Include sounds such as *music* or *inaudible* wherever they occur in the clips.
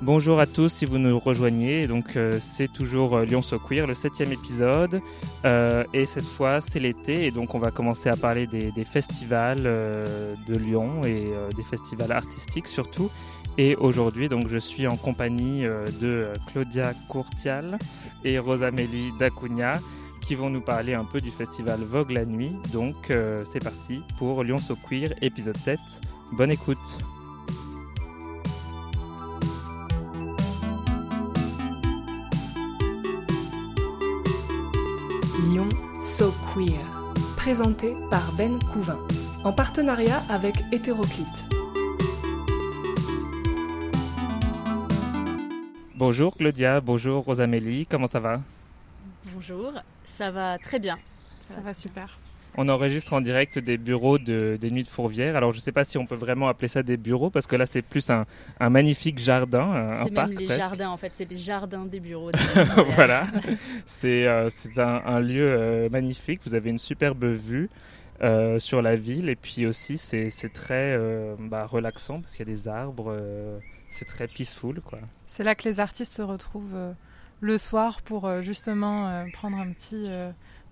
Bonjour à tous si vous nous rejoignez. Donc euh, c'est toujours euh, Lyon So Queer, le septième épisode. Euh, et cette fois c'est l'été et donc on va commencer à parler des, festivals de Lyon et des festivals artistiques surtout. Et aujourd'hui donc je suis en compagnie de Claudia Courtial et Rosamélie Dacugna qui vont nous parler un peu du festival Vogue la nuit. Donc c'est parti pour Lyon So Queer épisode 7. Bonne écoute. So Queer, présenté par Ben Couvin, en partenariat avec Hétéroclite. Bonjour Claudia, bonjour Rosamélie, comment ça va? Bonjour, ça va très bien. Ça va super. On enregistre en direct des bureaux de, des Nuits de Fourvière. Alors, je ne sais pas si on peut vraiment appeler ça des bureaux, parce que là, c'est plus un, magnifique jardin, un, C'est même les jardins, en fait. C'est les jardins des bureaux. *laughs* voilà. C'est euh, un, lieu euh, magnifique. Vous avez une superbe vue. Euh, sur la ville et puis aussi c'est très bah, relaxant parce qu'il y a des arbres, c'est très peaceful quoi. C'est là que les artistes se retrouvent le soir pour justement prendre un petit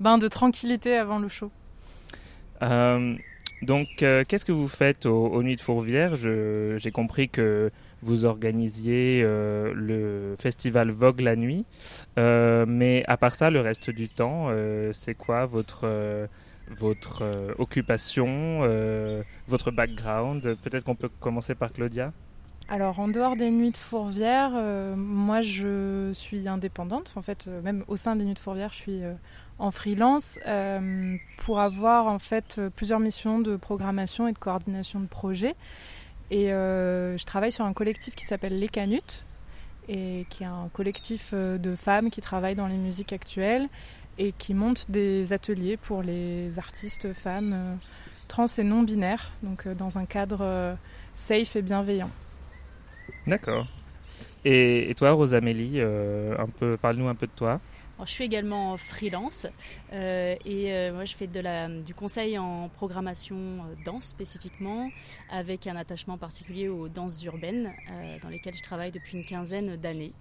bain de tranquillité avant le show. Euh, donc, euh, qu'est-ce que vous faites aux, Nuits de Fourvière J'ai compris que vous organisiez euh, le festival Vogue la nuit. mais à part ça, le reste du temps, c'est quoi votre, votre occupation, votre background? Peut-être qu'on peut commencer par Claudia alors en dehors des nuits de Fourvière, moi je suis indépendante. En fait, même au sein des nuits de Fourvière, je suis en freelance euh, pour avoir en fait plusieurs missions de programmation et de coordination de projets. Et euh, je travaille sur un collectif qui s'appelle Les Canutes et qui est un collectif euh, de femmes qui travaillent dans les musiques actuelles et qui montent des ateliers pour les artistes femmes trans et non binaires, donc dans un cadre safe et bienveillant. D'accord. Et, toi, Rosamélie, parle-nous un peu de toi je suis également freelance euh, et euh, moi je fais du conseil en programmation euh, danse spécifiquement avec un attachement particulier aux danses urbaines dans lesquelles je travaille depuis une quinzaine d'années.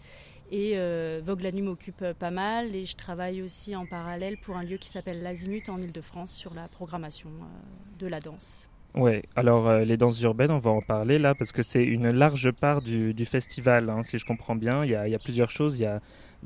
Et Vogue la nuit m'occupe pas mal et je travaille aussi en parallèle pour un lieu qui s'appelle l'Azimut en Ile-de-France sur la programmation de la danse. Ouais, alors les danses urbaines, on va en parler là parce que c'est une large part du, festival, hein, si je comprends bien. Il y, a, plusieurs choses.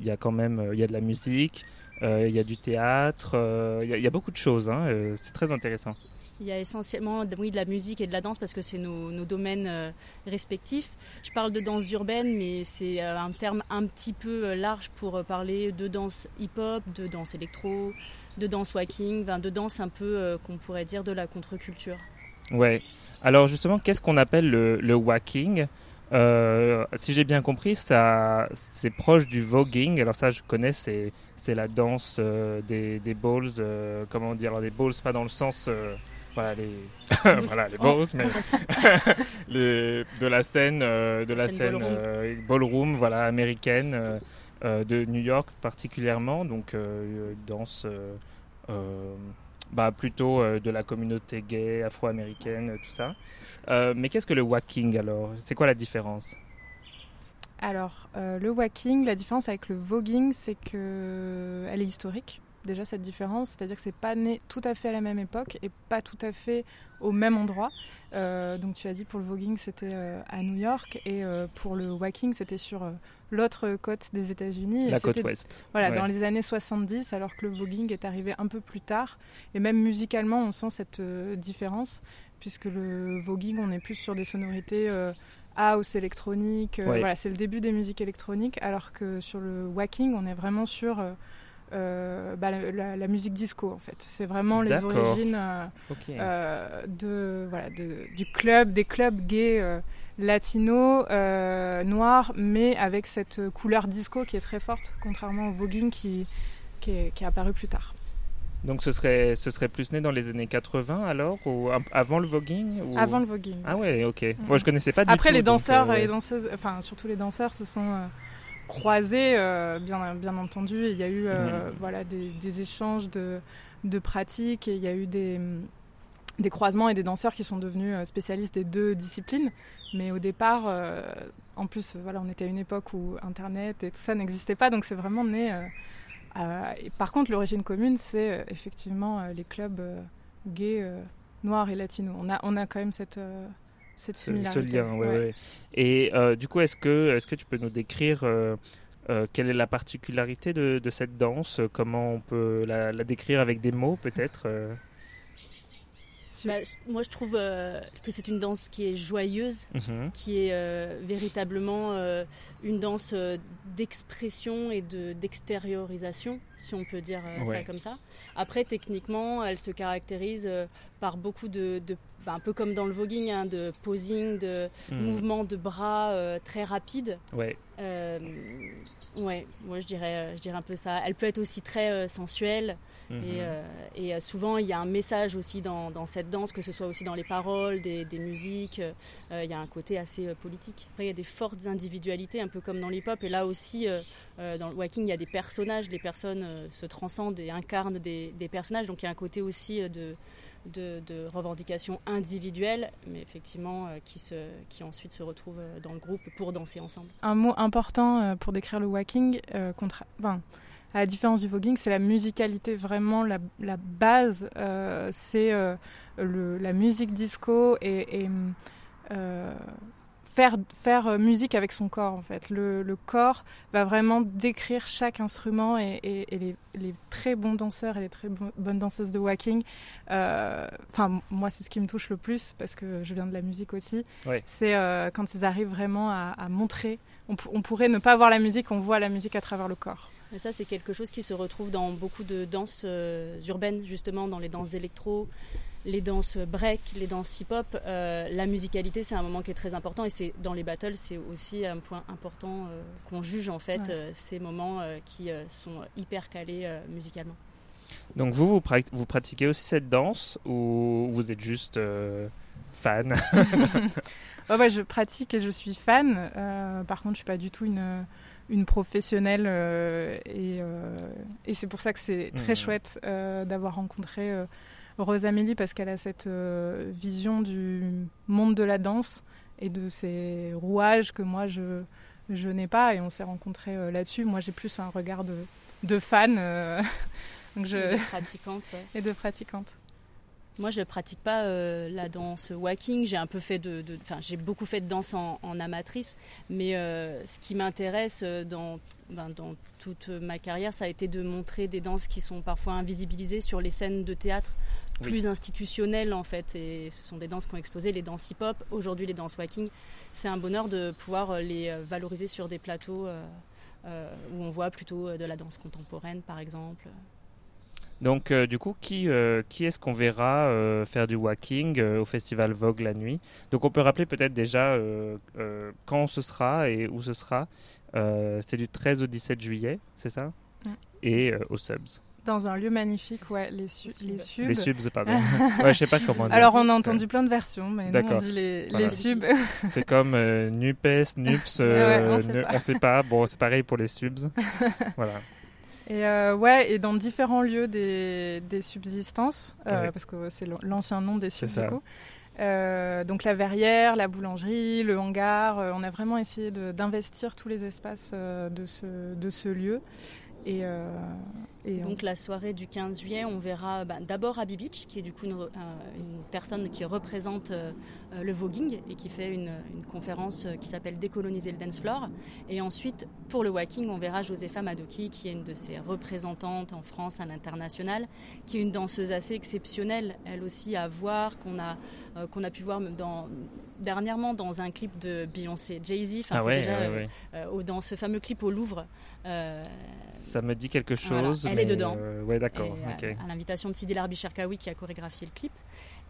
Il y a quand même euh, il y a de la musique, euh, il y a du théâtre, euh, il y, a, beaucoup de choses. Hein, c'est très intéressant. Il y a essentiellement oui, de la musique et de la danse parce que c'est nos, nos, domaines respectifs. Je parle de danse urbaine, mais c'est un terme un petit peu large pour parler de danse hip-hop, de danse électro, de danse walking, de danse un peu qu'on pourrait dire de la contre-culture. Ouais. Alors justement, qu'est-ce qu'on appelle le, le walking? Euh, si j'ai bien compris, ça, c'est proche du voguing. Alors ça, je connais, c'est, c'est la danse euh, des, des balls. Euh, comment dire alors, Des balls, pas dans le sens, voilà les, *laughs* voilà les balls, mais *laughs* les, de la scène, de la scène, ballroom. ballroom. voilà américaine de New York particulièrement. Donc danse bah, plutôt euh, de la communauté gay, afro-américaine, tout ça. Euh, mais qu'est-ce que le walking alors? C'est quoi la différence? Alors, euh, le walking, la différence avec le voguing, c'est que elle est historique. Déjà cette différence, c'est-à-dire que c'est pas né tout à fait à la même époque et pas tout à fait au même endroit. donc tu as dit pour le voguing c'était à New York et pour le walking c'était sur l'autre côte des États-Unis. La côte ouest. Voilà, dans les années 70, alors que le voguing est arrivé un peu plus tard. Et même musicalement, on sent cette euh, différence, puisque le voguing, on est plus sur des sonorités euh, house, électronique. Euh, voilà, c'est le début des musiques électroniques, alors que sur le walking, on est vraiment sur bah, la, musique disco, en fait. C'est vraiment les origines de, voilà, de, du club, des clubs gays latino, euh, noir, mais avec cette couleur disco qui est très forte, contrairement au voguing qui, qui, est, apparu plus tard. Donc ce serait, ce serait plus né dans les années 80 alors ou avant le voguing Avant le voguing. Ah ouais, ok. Moi je connaissais pas du Après tout, les danseurs euh, et danseuses, enfin surtout les danseurs se sont euh, croisés, bien, bien entendu. il y a eu mm. voilà, des, des, échanges de, de pratiques et il y a eu des des croisements et des danseurs qui sont devenus spécialistes des deux disciplines. Mais au départ, en plus, voilà, on était à une époque où Internet et tout ça n'existait pas, donc c'est vraiment né. par contre, l'origine commune, c'est effectivement les clubs gays, noirs et latinos. On a, on a quand même cette cette similarité. Ce lien, ouais, ouais. Et du coup, est-ce que, est-ce que tu peux nous décrire euh, quelle est la particularité de, cette danse? Comment on peut la, décrire avec des mots peut-être euh? bah, moi, je trouve euh, que c'est une danse qui est joyeuse, mhm. qui est véritablement une danse d'expression et de, d'extériorisation, si on peut dire ça comme ça. Après, techniquement, elle se caractérise par beaucoup de, bah, un peu comme dans le voguing, hein, de posing, de mhm. mouvements de bras très rapides. Ouais. Ouais, moi je dirais, euh, je dirais un peu ça. Elle peut être aussi très euh, sensuelle. Et, mhm. euh, et souvent, il y a un message aussi dans, dans, cette danse, que ce soit aussi dans les paroles, des, des musiques. il y a un côté assez politique. Après, il y a des fortes individualités, un peu comme dans l'hip-hop. Et là aussi, dans le walking, il y a des personnages. Les personnes se transcendent et incarnent des, des, personnages. Donc il y a un côté aussi de, de, revendications individuelles, mais effectivement euh, qui, se, qui ensuite se retrouvent euh, dans le groupe pour danser ensemble. Un mot important euh, pour décrire le walking, à la différence du voguing, c'est la musicalité. Vraiment, la, la base, c'est la musique disco et faire, faire euh, musique avec son corps en fait. Le, le corps va vraiment décrire chaque instrument et, et, les, les, très bons danseurs et les très bonnes danseuses de walking. Euh, enfin, moi, c'est ce qui me touche le plus parce que je viens de la musique aussi. C'est euh, quand ils arrivent vraiment à, à montrer. On, on, pourrait ne pas voir la musique, on voit la musique à travers le corps. Et ça, c'est quelque chose qui se retrouve dans beaucoup de danses urbaines, justement, dans les danses électro, les danses break, les danses hip-hop, euh, la musicalité c'est un moment qui est très important et c'est dans les battles c'est aussi un point important euh, qu'on juge en fait euh, ces moments qui sont hyper calés musicalement. Donc vous, vous, vous, pratiquez aussi cette danse ou vous êtes juste fan? *laughs* Ouais, Je pratique et je suis fan. par contre, je suis pas du tout une une professionnelle et, et c'est pour ça que c'est très mmh. chouette d'avoir rencontré Rose Amélie parce qu'elle a cette euh, vision du monde de la danse et de ces rouages que moi je, je n'ai pas et on s'est rencontrés euh, là-dessus. Moi j'ai plus un regard de, de fan euh, *laughs* donc je... et de pratiquante. *laughs* et de pratiquante. Moi, je ne pratique pas la danse walking. J'ai un peu fait de, enfin, j'ai beaucoup fait de danse en, amatrice, mais ce qui m'intéresse dans, ben, dans toute ma carrière, ça a été de montrer des danses qui sont parfois invisibilisées sur les scènes de théâtre plus institutionnelles en fait. Et ce sont des danses qui ont explosé, les danses hip-hop, aujourd'hui les danses walking. C'est un bonheur de pouvoir euh, les euh, valoriser sur des plateaux euh, où on voit plutôt de la danse contemporaine par exemple. Donc du coup, qui, qui est-ce qu'on verra faire du walking au festival Vogue la nuit? Donc on peut rappeler peut-être déjà quand ce sera et où ce sera. c'est du 13 au 17 juillet, c'est ça? Et au Subs. Dans un lieu magnifique, ouais, les, su les subs. Les subs, pardon. *laughs* ouais, je sais pas comment dire. Alors, on a entendu plein de versions, mais nous, on dit les, les subs. *laughs* C'est comme euh, NUPES, NUPS, *laughs* euh, on, sait pas. Bon, c'est pareil pour les subs. voilà. Et euh, ouais, et dans différents lieux des, des subsistances, parce que c'est l'ancien nom des subs, du coup. donc la verrière, la boulangerie, le hangar, on a vraiment essayé d'investir tous les espaces de, ce, de ce lieu. Et, et donc la soirée du 15 juillet, on verra bah, d'abord Abby Beach, qui est du coup une, euh, personne qui représente euh, euh, le voguing et qui fait une, conférence qui s'appelle Décoloniser le dance floor. Et ensuite, pour le walking, on verra Josefa Madoki, qui est une de ses représentantes en France à l'international, qui est une danseuse assez exceptionnelle, elle aussi à voir, qu'on a, qu'on a pu voir dans, dernièrement dans un clip de Beyoncé, Jay-Z, ah dans ce fameux clip au Louvre. Ça me dit quelque chose. Elle est dedans. Euh, ouais, d'accord. À, l'invitation de Sidi Larbi Cherkaoui qui a chorégraphié le clip.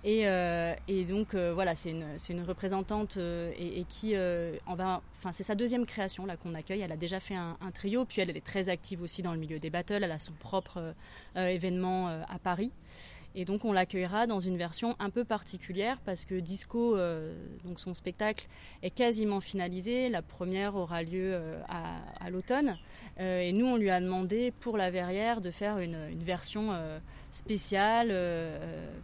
Et, euh, et, donc euh, voilà, c'est une, une, représentante et, qui en va, enfin c'est sa deuxième création là qu'on accueille. Elle a déjà fait un, trio, puis elle, elle, est très active aussi dans le milieu des battles. Elle a son propre événement à Paris. Et donc on l'accueillera dans une version un peu particulière parce que Disco, euh, son spectacle, est quasiment finalisé. La première aura lieu euh, à, l'automne. Euh, et nous, on lui a demandé pour la verrière de faire une, version spécial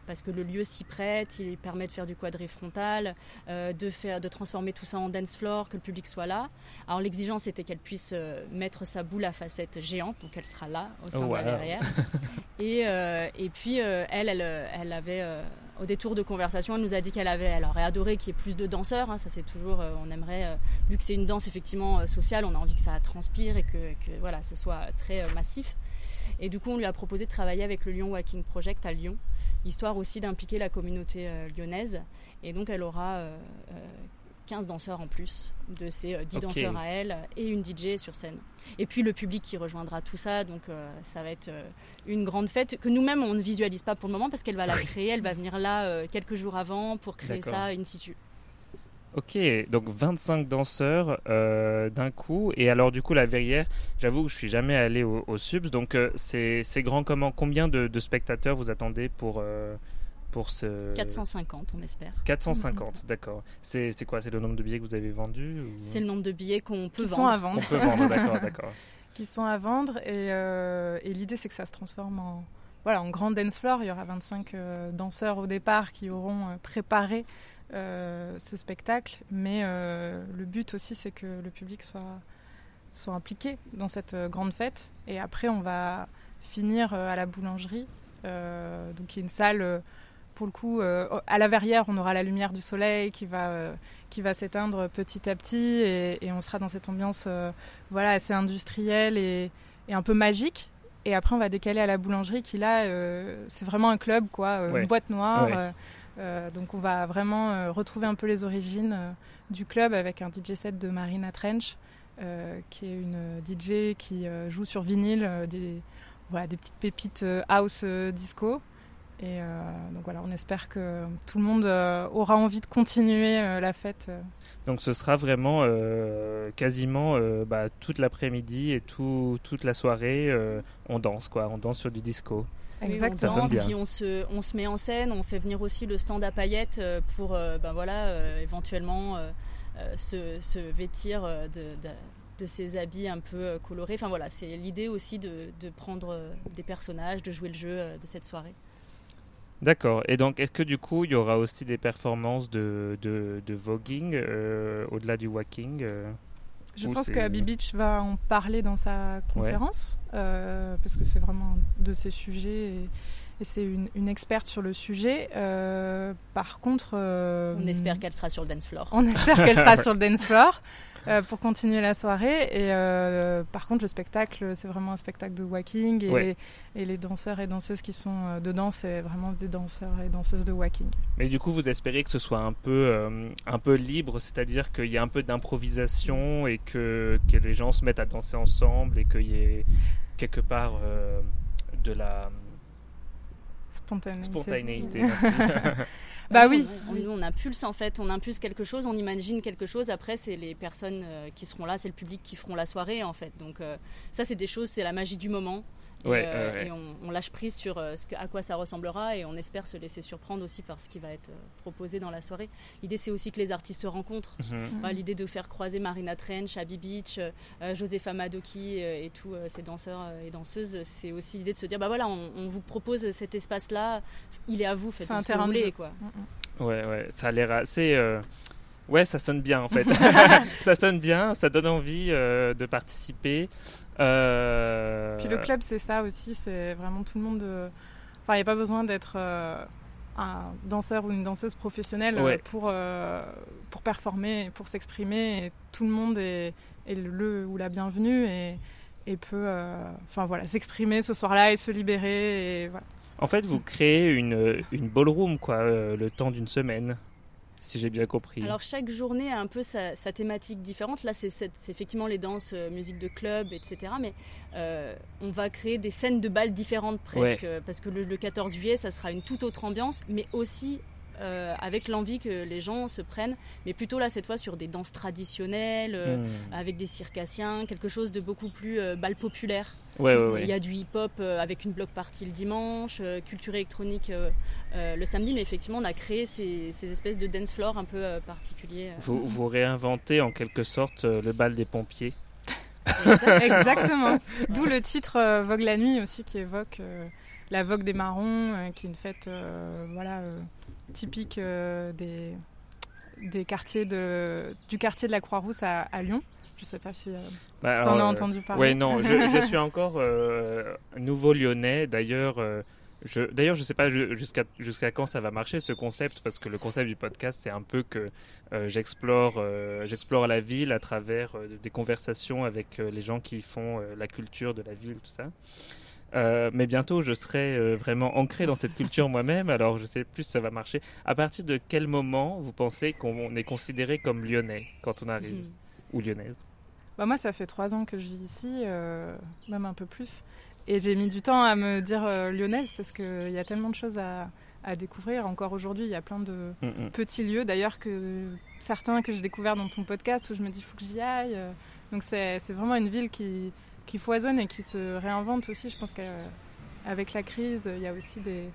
parce que le lieu s'y prête, il permet de faire du quadré frontal, de, faire, de transformer tout ça en dance floor, que le public soit là. Alors l'exigence était qu'elle puisse mettre sa boule à facettes géante, donc elle sera là au sein de la verrière. *laughs* et, et puis elle, elle, elle avait au détour de conversation, elle nous a dit qu'elle avait, elle aurait adoré qu'il y ait plus de danseurs. Hein. ça, c'est toujours, euh, on aimerait, euh, vu que c'est une danse effectivement euh, sociale, on a envie que ça transpire et que, voilà, ce soit très massif. Et du coup, on lui a proposé de travailler avec le Lyon Walking Project à Lyon, histoire aussi d'impliquer la communauté lyonnaise. Et donc, elle aura 15 danseurs en plus de ces 10 danseurs à elle et une DJ sur scène. Et puis le public qui rejoindra tout ça, donc euh, ça va être euh, une grande fête que nous-mêmes on ne visualise pas pour le moment parce qu'elle va la créer, elle va venir là euh, quelques jours avant pour créer ça in situ. Ok, donc 25 danseurs d'un coup. Et alors, du coup, la verrière, j'avoue que je suis jamais allé au, Subs. Donc, c'est grand comment? Combien de, de, spectateurs vous attendez pour, pour ce... 450, on espère. 450, d'accord. C'est quoi? C'est le nombre de billets que vous avez vendus C'est le nombre de billets qu'on peut Qui vendre. Sont à vendre. On peut vendre, *laughs* d'accord, d'accord. Qui sont à vendre et, euh, et l'idée c'est que ça se transforme en, voilà, en grand dance floor. Il y aura 25 euh, danseurs au départ qui auront euh, préparé ce spectacle, mais le but aussi c'est que le public soit, soit impliqué dans cette grande fête. Et après on va finir à la boulangerie, donc il y a une salle pour le coup, euh, à la verrière, on aura la lumière du soleil qui va, euh, qui va s'éteindre petit à petit et, on sera dans cette ambiance euh, voilà, assez industrielle et, un peu magique. Et après, on va décaler à la boulangerie qui, là, c'est vraiment un club, quoi, une boîte noire. Donc, on va vraiment retrouver un peu les origines du club avec un DJ set de Marina Trench, qui est une DJ qui joue sur vinyle des, voilà, des petites pépites house disco. Et euh, donc voilà, on espère que tout le monde euh, aura envie de continuer euh, la fête. Donc ce sera vraiment quasiment bah, toute l'après-midi et tout, toute la soirée, on danse quoi, on danse sur du disco. On danse, puis on se, on se met en scène, on fait venir aussi le stand à paillettes pour ben voilà, éventuellement se, se, vêtir de, de, de, ces habits un peu colorés. Enfin voilà, c'est l'idée aussi de, de prendre des personnages, de jouer le jeu de cette soirée. D'accord. Et donc, est-ce que du coup, il y aura aussi des performances de, de, de voguing euh, au-delà du walking euh, Je pense que Abby Beach va en parler dans sa conférence, euh, parce que c'est vraiment de ses sujets et, c'est une, une, experte sur le sujet. par contre. on espère qu'elle sera sur le dance floor. On espère qu'elle sera sur le *laughs* dance floor. Euh, pour continuer la soirée. Et euh, par contre, le spectacle, c'est vraiment un spectacle de walking. Et, les, et les, danseurs et danseuses qui sont euh, dedans, c'est vraiment des danseurs et danseuses de walking. Mais du coup, vous espérez que ce soit un peu, un peu libre, c'est-à-dire qu'il y a un peu d'improvisation et que, que les gens se mettent à danser ensemble et qu'il y ait quelque part de la spontanéité. spontanéité *laughs* *laughs* Bah, bah oui. On, on, impulse en fait, on impulse quelque chose, on imagine quelque chose. Après, c'est les personnes euh, qui seront là, c'est le public qui feront la soirée en fait. Donc euh, ça, c'est des choses, c'est la magie du moment. Et, euh, on, lâche prise sur ce que, à quoi ça ressemblera et on espère se laisser surprendre aussi par ce qui va être proposé dans la soirée. L'idée, c'est aussi que les artistes se rencontrent. Mhm. L'idée de faire croiser Marina Trench, Abby Beach, Josefa Madoki et tous ces danseurs et danseuses, c'est aussi l'idée de se dire bah voilà, on, vous propose cet espace-là, il est à vous, faites ce que vous voulez. Quoi. Ouais, ouais, ça a l'air assez. Euh, ouais, ça sonne bien en fait. *laughs* *laughs* ça sonne bien, ça donne envie euh, de participer. Euh, Puis le club, c'est ça aussi, c'est vraiment tout le monde. Enfin, il n'y a pas besoin d'être un danseur ou une danseuse professionnelle pour, pour performer, pour s'exprimer. Tout le monde est, est, le ou la bienvenue et, et peut enfin, voilà, s'exprimer ce soir-là et se libérer. Et, voilà. En fait, vous créez une, une ballroom, quoi, euh, le temps d'une semaine, si j'ai bien compris. Alors, chaque journée a un peu sa, thématique différente. Là, c'est effectivement les danses, euh, musique de club, etc. Mais euh, on va créer des scènes de bal différentes presque. Parce que le, le, 14 juillet, ça sera une toute autre ambiance, mais aussi euh, avec l'envie que les gens se prennent, mais plutôt là cette fois sur des danses traditionnelles, euh, hmm. avec des circassiens, quelque chose de beaucoup plus euh, bal populaire. Ouais, ouais, Il y a du hip-hop avec une block party le dimanche, culture électronique le samedi, mais effectivement on a créé ces, espèces de dance floor un peu particuliers. Vous, vous réinventez en quelque sorte le bal des pompiers. *laughs* Exactement. D'où le titre Vogue la nuit aussi qui évoque la Vogue des Marrons, qui est une fête voilà, typique des, des quartiers de, du quartier de la Croix-Rousse à, Lyon. Je ne sais pas si bah, tu en as entendu parler. Oui, non, je, je, *laughs* suis encore nouveau lyonnais. D'ailleurs, je ne sais pas jusqu'à jusqu'à quand ça va marcher ce concept, parce que le concept du podcast, c'est un peu que euh, j'explore euh, j'explore la ville à travers euh, des conversations avec les gens qui font la culture de la ville, tout ça. Mais bientôt, je serai vraiment ancré dans cette culture moi-même, alors je sais plus si ça va marcher. À partir de quel moment vous pensez qu'on est considéré comme lyonnais quand on arrive, hmm. ou lyonnaise? Bah moi, ça fait trois ans que je vis ici, même un peu plus. Et j'ai mis du temps à me dire euh, lyonnaise parce qu'il y a tellement de choses à, découvrir. Encore aujourd'hui, il y a plein de mm, mm. petits lieux, d'ailleurs, que certains que j'ai découverts dans ton podcast où je me dis, il faut que j'y aille. Donc c'est vraiment une ville qui, qui foisonne et qui se réinvente aussi. Je pense qu'avec la crise, il y a aussi des,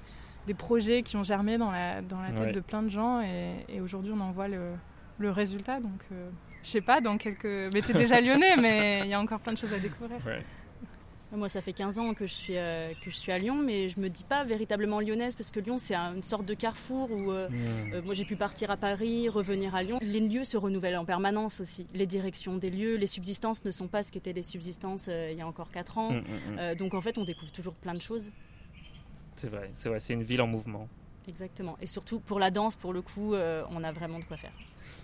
des, projets qui ont germé dans la, dans la tête de plein de gens et, aujourd'hui, on en voit le, le résultat. Donc, euh, je sais pas, dans quelques. Mais t'es déjà lyonnais, *laughs* mais il y a encore plein de choses à découvrir. Moi, ça fait 15 ans que je, suis, euh, que je suis à Lyon, mais je me dis pas véritablement lyonnaise parce que Lyon, c'est une sorte de carrefour où euh, mmh. euh, moi j'ai pu partir à Paris, revenir à Lyon. Les lieux se renouvellent en permanence aussi. Les directions des lieux, les subsistances ne sont pas ce qu'étaient les subsistances il y a encore 4 ans. Mmh, mmh, donc en fait, on découvre toujours plein de choses. C'est vrai, c'est vrai, c'est une ville en mouvement. Exactement. Et surtout pour la danse, pour le coup, on a vraiment de quoi faire.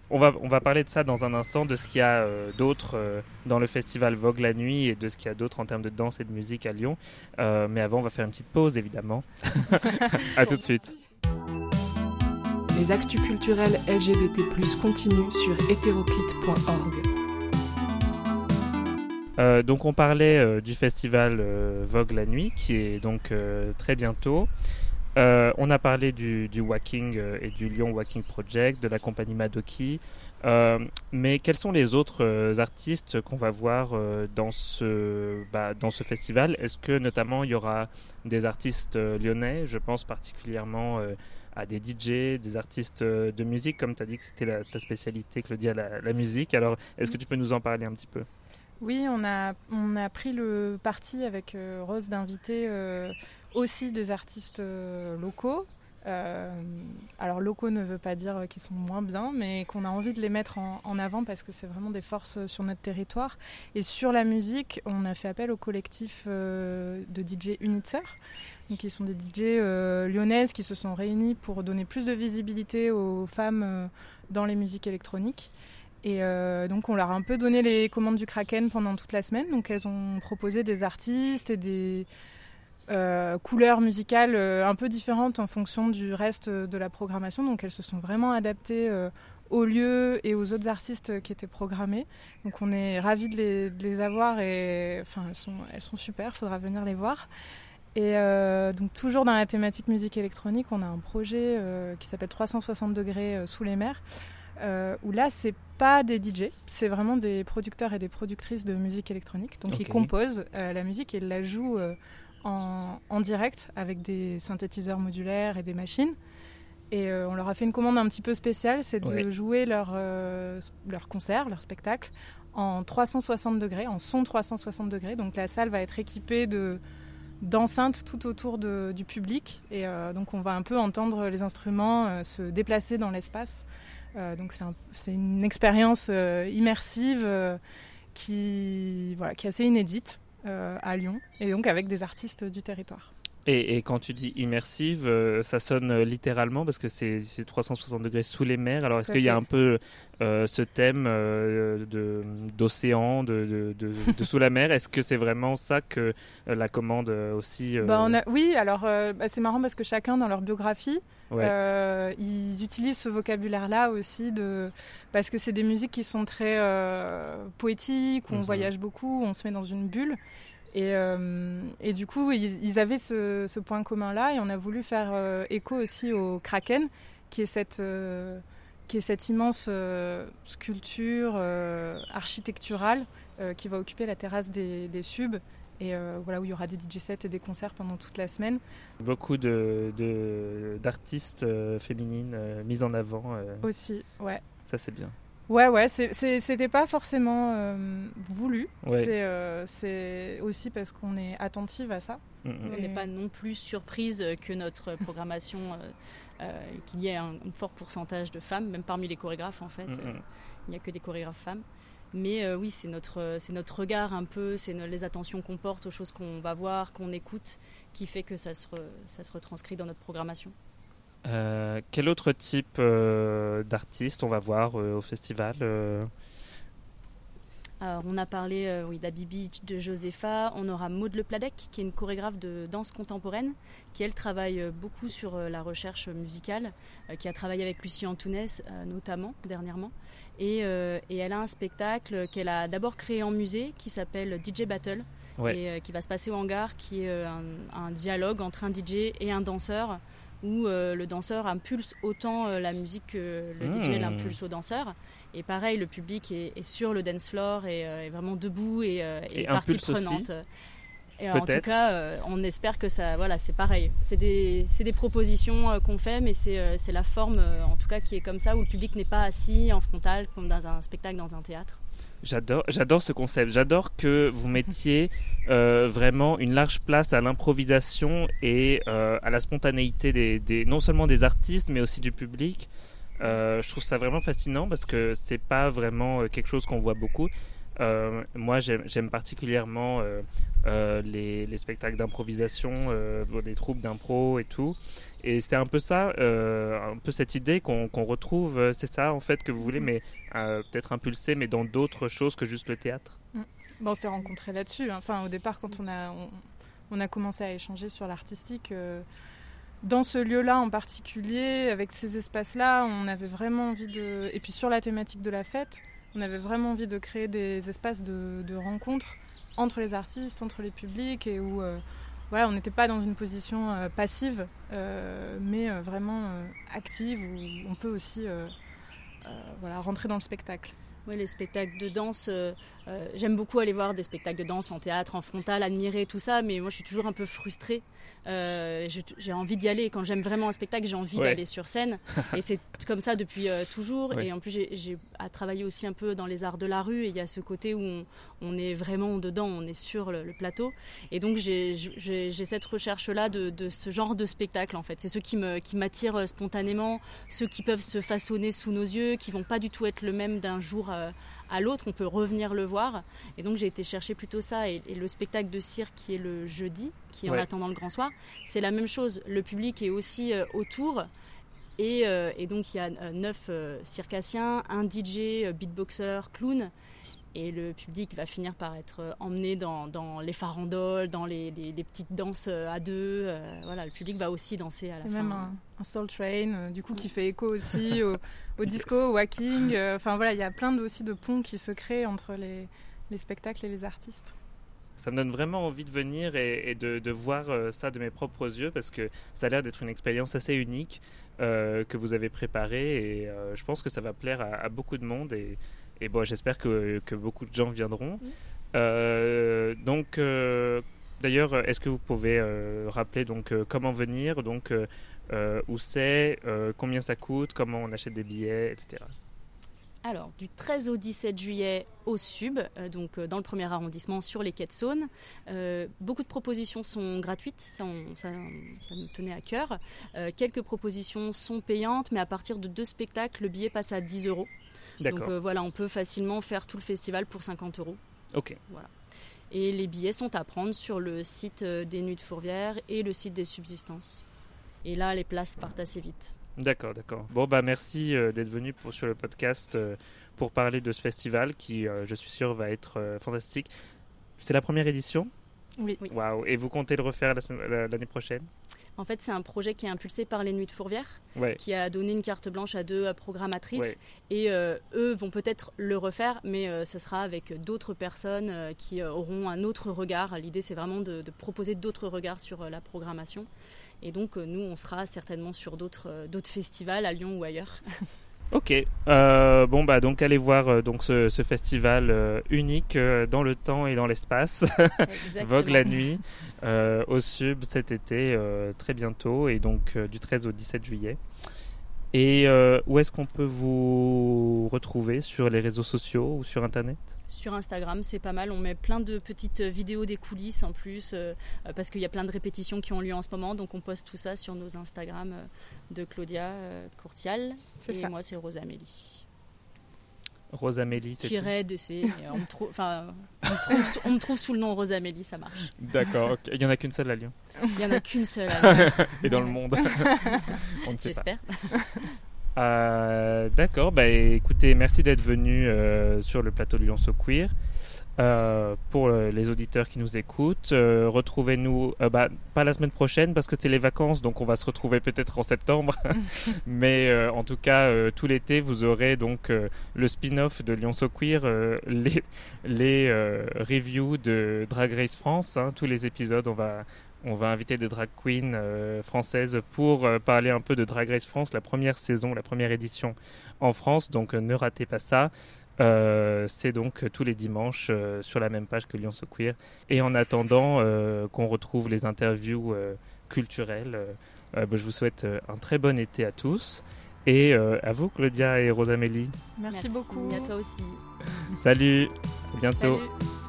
On va, on va parler de ça dans un instant, de ce qu'il y a euh, d'autre euh, dans le festival Vogue la nuit et de ce qu'il y a d'autre en termes de danse et de musique à Lyon. Euh, mais avant, on va faire une petite pause, évidemment. *laughs* à tout de suite. Les actus culturels LGBT+, continuent sur hétéroclite.org. donc on parlait du festival Vogue la nuit qui est donc très bientôt. Euh, on a parlé du, Walking euh, et du Lyon Walking Project, de la compagnie Madoki. Euh, mais quels sont les autres artistes qu'on va voir dans, ce, bah, dans ce festival? Est-ce que notamment il y aura des artistes lyonnais? Je pense particulièrement à des DJ, des artistes de musique, comme tu as dit que c'était ta spécialité, Claudia, la, la musique. Alors, est-ce que tu peux nous en parler un petit peu? Oui, on a, on a pris le parti avec Rose d'inviter aussi des artistes euh, locaux. Euh, alors locaux ne veut pas dire qu'ils sont moins bien, mais qu'on a envie de les mettre en, avant parce que c'est vraiment des forces sur notre territoire. Et sur la musique, on a fait appel au collectif euh, de DJ Unitzer, qui sont des DJ lyonnaises qui se sont réunies pour donner plus de visibilité aux femmes dans les musiques électroniques. Et donc on leur a un peu donné les commandes du Kraken pendant toute la semaine. Donc elles ont proposé des artistes et des, euh, couleurs musicales euh, un peu différentes en fonction du reste de la programmation. Donc elles se sont vraiment adaptées euh, au lieu et aux autres artistes qui étaient programmés. Donc on est ravis de les, avoir et enfin elles sont, elles sont super, il faudra venir les voir. Et donc toujours dans la thématique musique électronique, on a un projet qui s'appelle 360 degrés sous les mers. où là, c'est pas des DJ, c'est vraiment des producteurs et des productrices de musique électronique. Donc ils composent la musique et ils la jouent en, direct avec des synthétiseurs modulaires et des machines. Et euh, on leur a fait une commande un petit peu spéciale, c'est de jouer leur, euh, leur concert, leur spectacle, en 360 degrés, en son 360 degrés. Donc la salle va être équipée de d'enceintes tout autour de, du public. Et euh, donc on va un peu entendre les instruments se déplacer dans l'espace. donc c'est une expérience immersive qui, voilà, qui est assez inédite. Euh, à Lyon, et donc avec des artistes du territoire. Et, et, quand tu dis immersive, euh, ça sonne euh, littéralement parce que c'est 360 degrés sous les mers. Alors est-ce qu'il y a un peu euh, ce thème de d'océan, de, de, de, sous la mer? Est-ce que c'est vraiment ça que la commande aussi bah, on a, Oui, alors bah, c'est marrant parce que chacun dans leur biographie, ils utilisent ce vocabulaire-là aussi de parce que c'est des musiques qui sont très poétiques, où on mhm. voyage beaucoup, où on se met dans une bulle. Et, euh, et, du coup, ils, avaient ce, point commun-là et on a voulu faire euh, écho aussi au Kraken, qui est cette, euh, qui est cette immense sculpture architecturale qui va occuper la terrasse des, des subs et voilà où il y aura des DJ sets et des concerts pendant toute la semaine. Beaucoup de, d'artistes féminines mises en avant. Aussi, ouais. Ça c'est bien. Ouais, ouais, c'était pas forcément euh, voulu. Euh, c'est aussi parce qu'on est attentive à ça. Mm, mm. On n'est pas non plus surprise que notre *laughs* programmation, euh, euh, qu'il y ait un, un fort pourcentage de femmes, même parmi les chorégraphes en fait, Mm, il n'y a que des chorégraphes femmes. Mais euh, oui, c'est notre, c'est notre regard un peu, c'est les attentions qu'on porte aux choses qu'on va voir, qu'on écoute, qui fait que ça se, re- ça se retranscrit dans notre programmation. Euh, quel autre type euh, d'artiste on va voir euh, au festival Alors, on a parlé oui, d'Abibi, de Josepha. On aura Maud Le Pladec, qui est une chorégraphe de danse contemporaine, qui elle travaille beaucoup sur la recherche musicale, qui a travaillé avec Lucie Antounès notamment dernièrement. Et, et elle a un spectacle qu'elle a d'abord créé en musée qui s'appelle DJ Battle Ouais. et qui va se passer au hangar, qui est un, un dialogue entre un DJ et un danseur où euh, le danseur impulse autant euh, la musique que le Mmh. DJ l'impulse au danseur. Et pareil, le public est, est sur le dance floor et est vraiment debout et, euh, et Et partie aussi. prenante. Et en tout cas, euh, on espère que ça, voilà, c'est pareil. C'est des, des propositions euh, qu'on fait, mais c'est, euh, la forme, euh, en tout cas, qui est comme ça, où le public n'est pas assis en frontal comme dans un spectacle, dans un théâtre. J'adore, j'adore ce concept. J'adore que vous mettiez euh, vraiment une large place à l'improvisation et euh, à la spontanéité des, non seulement des artistes, mais aussi du public. Euh, je trouve ça vraiment fascinant parce que c'est pas vraiment quelque chose qu'on voit beaucoup. Euh, moi, j'aime particulièrement euh, euh, les, les spectacles d'improvisation, les troupes d'impro et tout. Et c'était un peu ça, un peu cette idée qu'on retrouve. C'est ça en fait que vous voulez, mais euh, peut-être impulsé, mais dans d'autres choses que juste le théâtre. Bon, on s'est rencontrés là-dessus. hein. Enfin, au départ, quand on a, on, on a commencé à échanger sur l'artistique, dans ce lieu-là en particulier, avec ces espaces-là, on avait vraiment envie de. Et puis sur la thématique de la fête, on avait vraiment envie de créer des espaces de, de rencontre entre les artistes, entre les publics, et où euh, voilà, on n'était pas dans une position euh, passive, euh, mais vraiment active, où on peut aussi voilà, rentrer dans le spectacle. Oui, les spectacles de danse, j'aime beaucoup aller voir des spectacles de danse en théâtre, en frontal, admirer tout ça, mais moi je suis toujours un peu frustrée. Euh, j'ai- envie d'y aller. Quand j'aime vraiment un spectacle, j'ai envie Ouais. d'aller sur scène. *laughs* et c'est comme ça depuis euh, toujours. Ouais. Et en plus, j'ai- travailler aussi un peu dans les arts de la rue. Et il y a ce côté où on, on est vraiment dedans, on est sur le, le plateau. Et donc j'ai cette recherche-là de, de ce genre de spectacle en fait. C'est ceux qui me- qui m'attirent euh, spontanément, ceux qui peuvent se façonner sous nos yeux, qui vont pas du tout être le même d'un jour à l'autre. On peut revenir le voir. Et donc j'ai été chercher plutôt ça. Et, et le spectacle de cirque qui est le jeudi, qui est Ouais. en attendant le grand soir, c'est la même chose. Le public est aussi euh, autour. Et, euh, et donc il y a euh, neuf circassiens, un DJ, beatboxer, clown. Et le public va finir par être euh, emmené dans, dans les farandoles, dans les, les- les petites danses euh, à deux. euh, voilà, le public va aussi danser à la Et fin. même un, un Soul Train, euh, du coup, qui fait écho *laughs* aussi au, au disco, au wacking. euh, Enfin voilà, il y a plein de, aussi de ponts qui se créent entre les, les spectacles et les artistes. Ça me donne vraiment envie de venir et, et de, de voir ça de mes propres yeux parce que ça a l'air d'être une expérience assez unique euh, que vous avez préparée et euh, je pense que ça va plaire à, à beaucoup de monde et, et bon, j'espère que, que beaucoup de gens viendront. Euh, donc, euh, d'ailleurs, est-ce que vous pouvez euh, rappeler donc comment venir, donc où c'est, combien ça coûte, comment on achète des billets, etc. Alors, du 13 au 17 juillet au Sub, euh, donc euh, dans le premier arrondissement sur les quais de Saône. Euh, beaucoup de propositions sont gratuites, ça, on- ça, ça nous tenait à cœur. Quelques propositions sont payantes, mais à partir de deux spectacles, le billet passe à 10 euros. Donc euh, voilà, on peut facilement faire tout le festival pour 50 euros. Ok. Et les billets sont à prendre sur le site euh, des Nuits de Fourvière et le site des Subsistances. Et là, les places partent assez vite. D'accord, d'accord. Bon, bah merci euh, d'être venu pour, sur le podcast euh, pour parler de ce festival qui, euh, je suis sûr, va être euh, fantastique. C'est la première édition? Oui. Oui. Waouh Et vous comptez le refaire la semaine- la- l'année prochaine? En fait, c'est un projet qui est impulsé par les Nuits de Fourvière. Ouais. qui a donné une carte blanche à deux programmatrices. Ouais. Et euh, eux vont peut-être le refaire, mais euh, ce sera avec d'autres personnes euh, qui auront un autre regard. L'idée, c'est vraiment de, de proposer d'autres regards sur la programmation. Et donc, nous, on sera certainement sur d'autres festivals à Lyon ou ailleurs. *laughs* Ok. Euh, bon, bah donc allez voir euh, donc ce, festival euh, unique euh, dans le temps et dans l'espace. *laughs* Vogue la nuit au Sub cet été, très bientôt, et donc du 13 au 17 juillet. Et où est-ce qu'on peut vous retrouver sur les réseaux sociaux ou sur Internet? Sur Instagram, c'est pas mal. On met plein de petites vidéos des coulisses en plus, parce qu'il y a plein de répétitions qui ont lieu en ce moment. Donc on poste tout ça sur nos Instagram de Claudia Courtial. Et moi, c'est Rosa Amélie. Rosamélie, c'est Tiret DC. on, me trouve, on, me trouve sous le nom Rosamélie, ça marche. D'accord. Il n'y en a qu'une seule à Lyon. Il n'y en a qu'une seule à *laughs* Lyon. Et dans le monde. *laughs* on ne sait pas. J'espère. Euh, d'accord. Bah, écoutez, merci d'être venu euh, sur le plateau de Lyon So Queer. Euh, pour les auditeurs qui nous écoutent. Retrouvez-nous, bah, pas la semaine prochaine parce que c'est les vacances, donc on va se retrouver peut-être en septembre. *laughs* Mais en tout cas, tout l'été, vous aurez donc le spin-off de Lyon So Queer, les, les reviews de Drag Race France. Hein. tous les épisodes, on va, on va inviter des drag queens françaises pour parler un peu de Drag Race France, la première saison, la première édition en France. Donc ne ratez pas ça. Euh, c'est donc tous les dimanches euh, sur la même page que Lyon So Queer. Et en attendant euh, qu'on retrouve les interviews culturelles, bah, je vous souhaite un très bon été à tous. Et à vous, Claudia et Rosamélie. Merci, Merci beaucoup. à toi aussi. Salut, à bientôt. Salut.